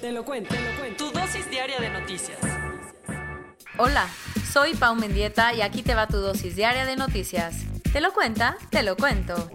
Te lo cuento, te lo cuento. Tu dosis diaria de noticias. Hola, soy Pau Mendieta y aquí te va tu dosis diaria de noticias. ¿Te lo cuenta? Te lo cuento.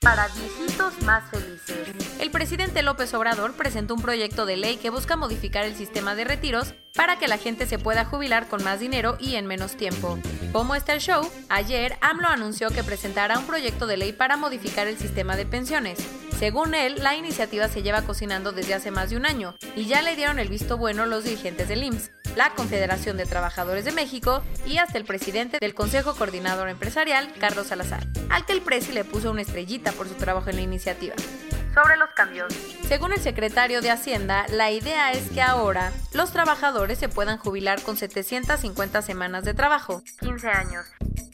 Para viejitos más felices. El presidente López Obrador presentó un proyecto de ley que busca modificar el sistema de retiros para que la gente se pueda jubilar con más dinero y en menos tiempo. ¿Cómo está el show? Ayer AMLO anunció que presentará un proyecto de ley para modificar el sistema de pensiones. Según él, la iniciativa se lleva cocinando desde hace más de un año y ya le dieron el visto bueno los dirigentes del IMSS, la Confederación de Trabajadores de México y hasta el presidente del Consejo Coordinador Empresarial, Carlos Salazar, al que el presi le puso una estrellita por su trabajo en la iniciativa. Sobre los cambios. Según el secretario de Hacienda, la idea es que ahora los trabajadores se puedan jubilar con 750 semanas de trabajo, 15 años,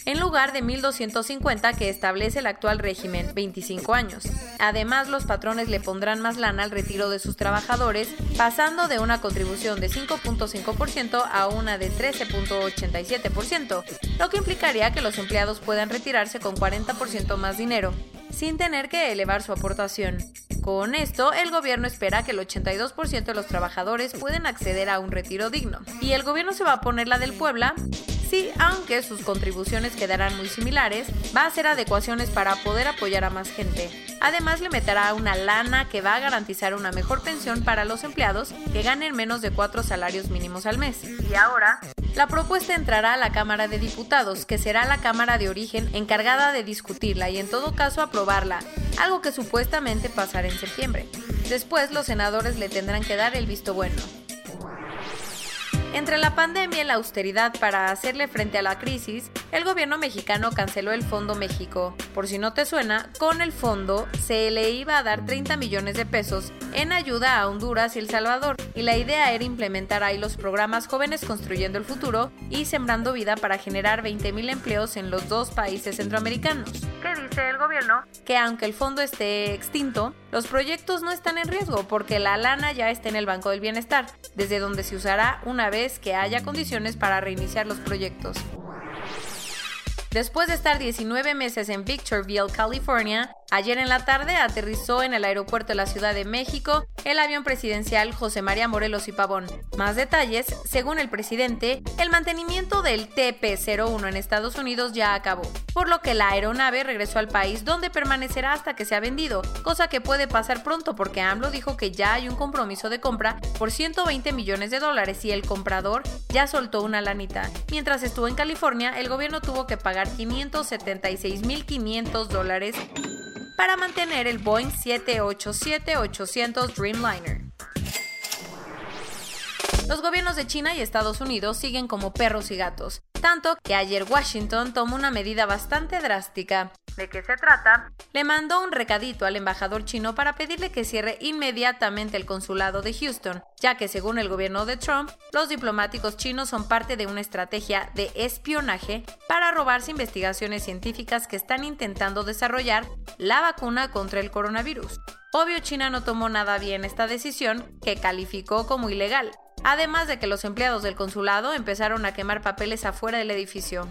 en lugar de 1.250 que establece el actual régimen, 25 años. Además, los patrones le pondrán más lana al retiro de sus trabajadores, pasando de una contribución de 5.5% a una de 13.87%, lo que implicaría que los empleados puedan retirarse con 40% más dinero, sin tener que elevar su aportación. Con esto, el gobierno espera que el 82% de los trabajadores pueden acceder a un retiro digno. ¿Y el gobierno se va a poner la del Puebla? Sí, aunque sus contribuciones quedarán muy similares, va a hacer adecuaciones para poder apoyar a más gente. Además, le meterá una lana que va a garantizar una mejor pensión para los empleados que ganen menos de cuatro salarios mínimos al mes. Y ahora, la propuesta entrará a la Cámara de Diputados, que será la Cámara de origen encargada de discutirla y en todo caso aprobarla, algo que supuestamente pasará en septiembre. Después los senadores le tendrán que dar el visto bueno. Entre la pandemia y la austeridad para hacerle frente a la crisis, el gobierno mexicano canceló el Fondo México. Por si no te suena, con el fondo se le iba a dar 30 millones de pesos en ayuda a Honduras y El Salvador, y la idea era implementar ahí los programas Jóvenes Construyendo el Futuro y Sembrando Vida para generar 20.000 empleos en los dos países centroamericanos. ¿Qué dice el gobierno? Que aunque el fondo esté extinto, los proyectos no están en riesgo porque la lana ya está en el Banco del Bienestar, desde donde se usará una vez que haya condiciones para reiniciar los proyectos. Después de estar 19 meses en Victorville, California, ayer en la tarde aterrizó en el aeropuerto de la Ciudad de México el avión presidencial José María Morelos y Pavón. Más detalles, según el presidente, el mantenimiento del TP-01 en Estados Unidos ya acabó, por lo que la aeronave regresó al país donde permanecerá hasta que sea vendido, cosa que puede pasar pronto porque AMLO dijo que ya hay un compromiso de compra por 120 millones de dólares y el comprador ya soltó una lanita. Mientras estuvo en California, el gobierno tuvo que pagar 576.500 dólares para mantener el Boeing 787-800 Dreamliner. Los gobiernos de China y Estados Unidos siguen como perros y gatos, tanto que ayer Washington tomó una medida bastante drástica. ¿De qué se trata? Le mandó un recadito al embajador chino para pedirle que cierre inmediatamente el consulado de Houston, ya que según el gobierno de Trump, los diplomáticos chinos son parte de una estrategia de espionaje para robarse investigaciones científicas que están intentando desarrollar la vacuna contra el coronavirus. Obvio China no tomó nada bien esta decisión, que calificó como ilegal, además de que los empleados del consulado empezaron a quemar papeles afuera del edificio.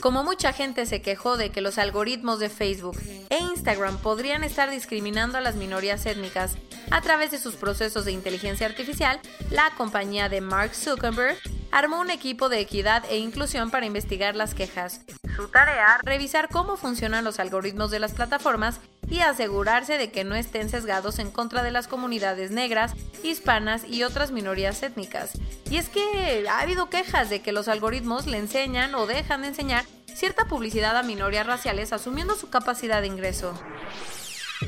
Como mucha gente se quejó de que los algoritmos de Facebook e Instagram podrían estar discriminando a las minorías étnicas a través de sus procesos de inteligencia artificial, la compañía de Mark Zuckerberg armó un equipo de equidad e inclusión para investigar las quejas. Su tarea, revisar cómo funcionan los algoritmos de las plataformas y asegurarse de que no estén sesgados en contra de las comunidades negras, hispanas y otras minorías étnicas. Y es que ha habido quejas de que los algoritmos le enseñan o dejan de enseñar cierta publicidad a minorías raciales asumiendo su capacidad de ingreso.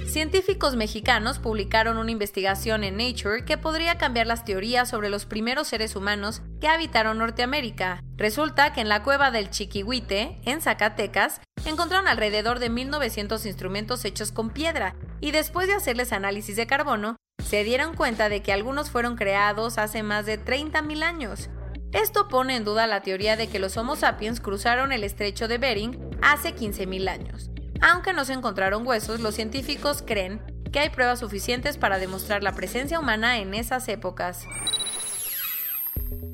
Científicos mexicanos publicaron una investigación en Nature que podría cambiar las teorías sobre los primeros seres humanos que habitaron Norteamérica. Resulta que en la cueva del Chiquihuite, en Zacatecas, encontraron alrededor de 1900 instrumentos hechos con piedra y después de hacerles análisis de carbono, se dieron cuenta de que algunos fueron creados hace más de 30.000 años. Esto pone en duda la teoría de que los Homo sapiens cruzaron el estrecho de Bering hace 15.000 años. Aunque no se encontraron huesos, los científicos creen que hay pruebas suficientes para demostrar la presencia humana en esas épocas.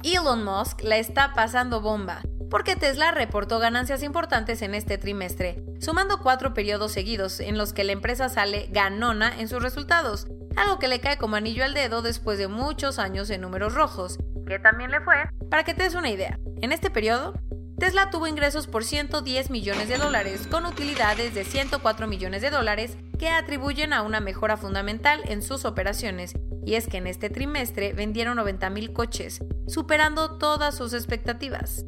Elon Musk la está pasando bomba, porque Tesla reportó ganancias importantes en este trimestre, sumando cuatro periodos seguidos en los que la empresa sale ganona en sus resultados, algo que le cae como anillo al dedo después de muchos años en números rojos, que también le fue. Para que te des una idea, en este periodo, Tesla tuvo ingresos por 110 millones de dólares, con utilidades de 104 millones de dólares que atribuyen a una mejora fundamental en sus operaciones, y es que en este trimestre vendieron 90 mil coches, superando todas sus expectativas.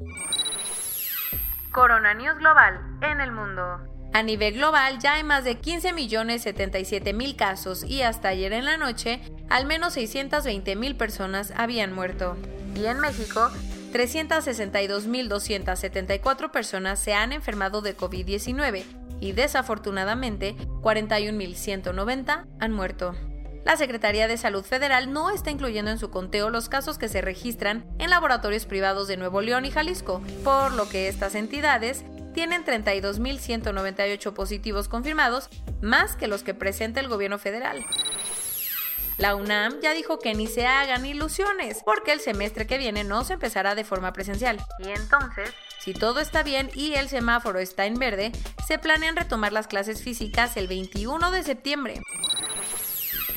Corona News Global en el mundo. A nivel global ya hay más de 15 millones 77 mil casos y hasta ayer en la noche al menos 620 mil personas habían muerto. Y en México 362.274 personas se han enfermado de COVID-19 y desafortunadamente 41.190 han muerto. La Secretaría de Salud Federal no está incluyendo en su conteo los casos que se registran en laboratorios privados de Nuevo León y Jalisco, por lo que estas entidades tienen 32.198 positivos confirmados, más que los que presenta el gobierno federal. La UNAM ya dijo que ni se hagan ilusiones, porque el semestre que viene no se empezará de forma presencial. Y entonces, si todo está bien y el semáforo está en verde, se planean retomar las clases físicas el 21 de septiembre.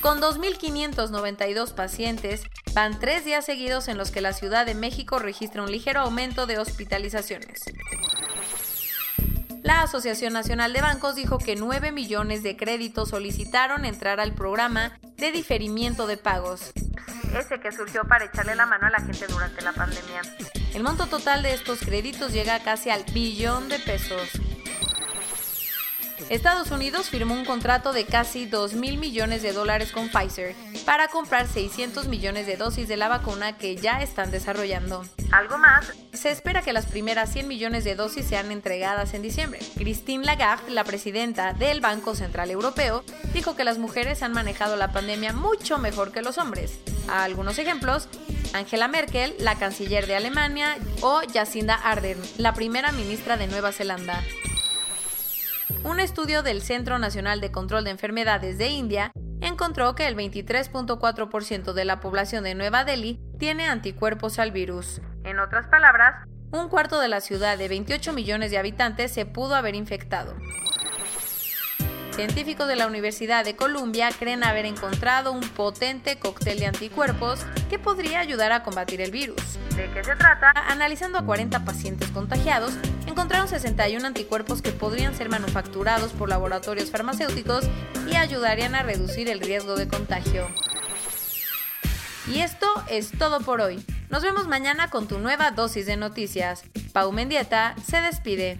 Con 2.592 pacientes, van tres días seguidos en los que la Ciudad de México registra un ligero aumento de hospitalizaciones. La Asociación Nacional de Bancos dijo que 9 millones de créditos solicitaron entrar al programa de diferimiento de pagos. Ese que surgió para echarle la mano a la gente durante la pandemia. El monto total de estos créditos llega casi al billón de pesos. Estados Unidos firmó un contrato de casi 2 mil millones de dólares con Pfizer para comprar 600 millones de dosis de la vacuna que ya están desarrollando. Algo más, se espera que las primeras 100 millones de dosis sean entregadas en diciembre. Christine Lagarde, la presidenta del Banco Central Europeo, dijo que las mujeres han manejado la pandemia mucho mejor que los hombres. A algunos ejemplos, Angela Merkel, la canciller de Alemania, o Jacinda Ardern, la primera ministra de Nueva Zelanda. Un estudio del Centro Nacional de Control de Enfermedades de India encontró que el 23.4% de la población de Nueva Delhi tiene anticuerpos al virus. En otras palabras, un cuarto de la ciudad de 28 millones de habitantes se pudo haber infectado. Científicos de la Universidad de Columbia creen haber encontrado un potente cóctel de anticuerpos que podría ayudar a combatir el virus. ¿De qué se trata? Analizando a 40 pacientes contagiados, encontraron 61 anticuerpos que podrían ser manufacturados por laboratorios farmacéuticos y ayudarían a reducir el riesgo de contagio. Y esto es todo por hoy. Nos vemos mañana con tu nueva dosis de noticias. Pau Mendieta se despide.